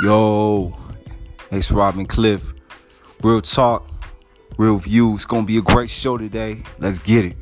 Yo, it's Robin Cliff. Real talk, real views. It's gonna be a great show today. Let's get it.